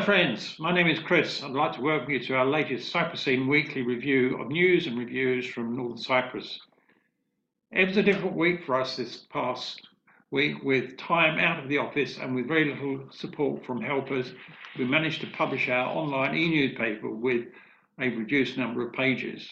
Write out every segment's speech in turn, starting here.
my friends, my name is Chris. I'd like to welcome you to our latest CyprusScene weekly review of news and reviews from Northern Cyprus. It was a difficult week for us this past week with time out of the office and with very little support from helpers. We managed to publish our online e-newspaper with a reduced number of pages.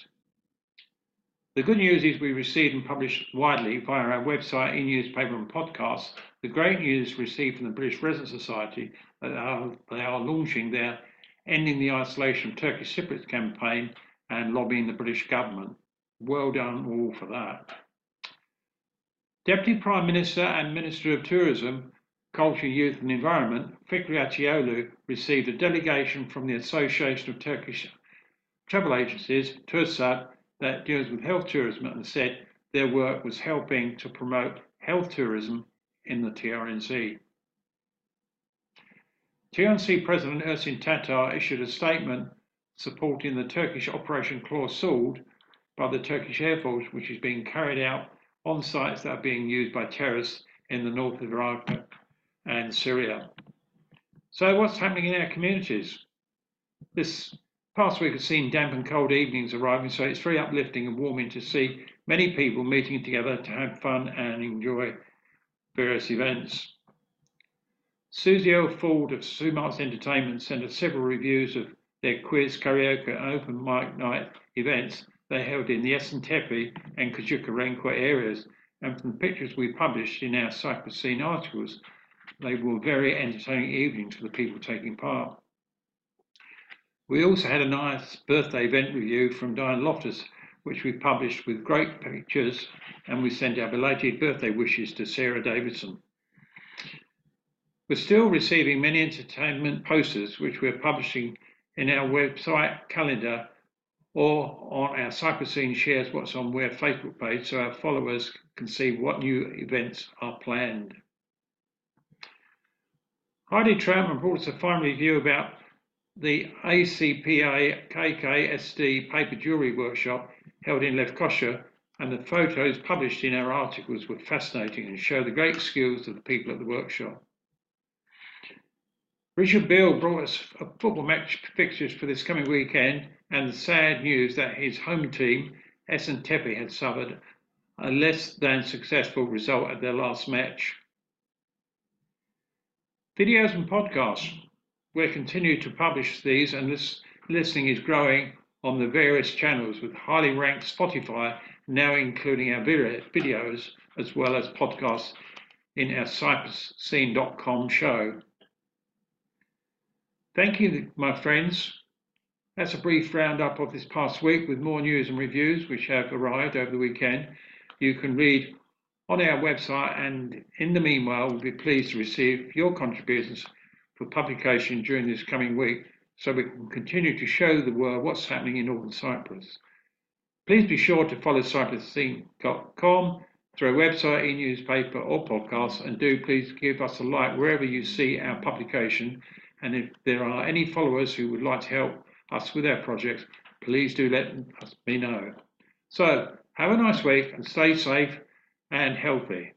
The good news is we received and published widely via our website, e-newspaper and podcast the great news received from the British Resident Society that are, they are launching their Ending the Isolation of Turkish Cypriots campaign and lobbying the British government. Well done all for that. Deputy Prime Minister and Minister of Tourism, Culture, Youth and Environment, Fikri Ataoglu, received a delegation from the Association of Turkish Travel Agencies, TURSAB, that deals with health tourism and said their work was helping to promote health tourism in the TRNC. TRNC President Ersin Tatar issued a statement supporting the Turkish Operation Claw Sword by the Turkish Air Force, which is being carried out on sites that are being used by terrorists in the north of Iraq and Syria. So, what's happening in our communities? This past week has seen damp and cold evenings arriving, so it's very uplifting and warming to see many people meeting together to have fun and enjoy various events. Susie L. Ford of Sumarts Entertainment sent us several reviews of their quiz, karaoke, and open mic night events they held in the Esentepe and Kajuka areas, and from the pictures we published in our Cyprus Scene articles, they were very entertaining evenings for the people taking part. We also had a nice birthday event review from Diane Loftus, which we published with great pictures and we sent our belated birthday wishes to Sarah Davidson. We're still receiving many entertainment posters which we're publishing in our website calendar or on our Cyprus Scene Shares What's On Where Facebook page so our followers can see what new events are planned. Heidi Troutman brought us a fine review about the ACPA KKSD paper jewellery workshop held in Lefkosia and the photos published in our articles were fascinating and show the great skills of the people at the workshop. Richard Beale brought us football match fixtures for this coming weekend and the sad news that his home team, Esentepe, had suffered a less than successful result at their last match. Videos and podcasts. We continue to publish these and this listening is growing on the various channels with highly ranked Spotify now including our videos as well as podcasts in our cyprusscene.com show. Thank you, my friends. That's a brief roundup of this past week with more news and reviews which have arrived over the weekend. You can read on our website, and in the meanwhile, we'll be pleased to receive your contributions for publication during this coming week so we can continue to show the world what's happening in Northern Cyprus. Please be sure to follow cyprusscene.com through our website, e-newspaper or podcast and do please give us a like wherever you see our publication and if there are any followers who would like to help us with our projects, please do let me know. So have a nice week and stay safe and healthy.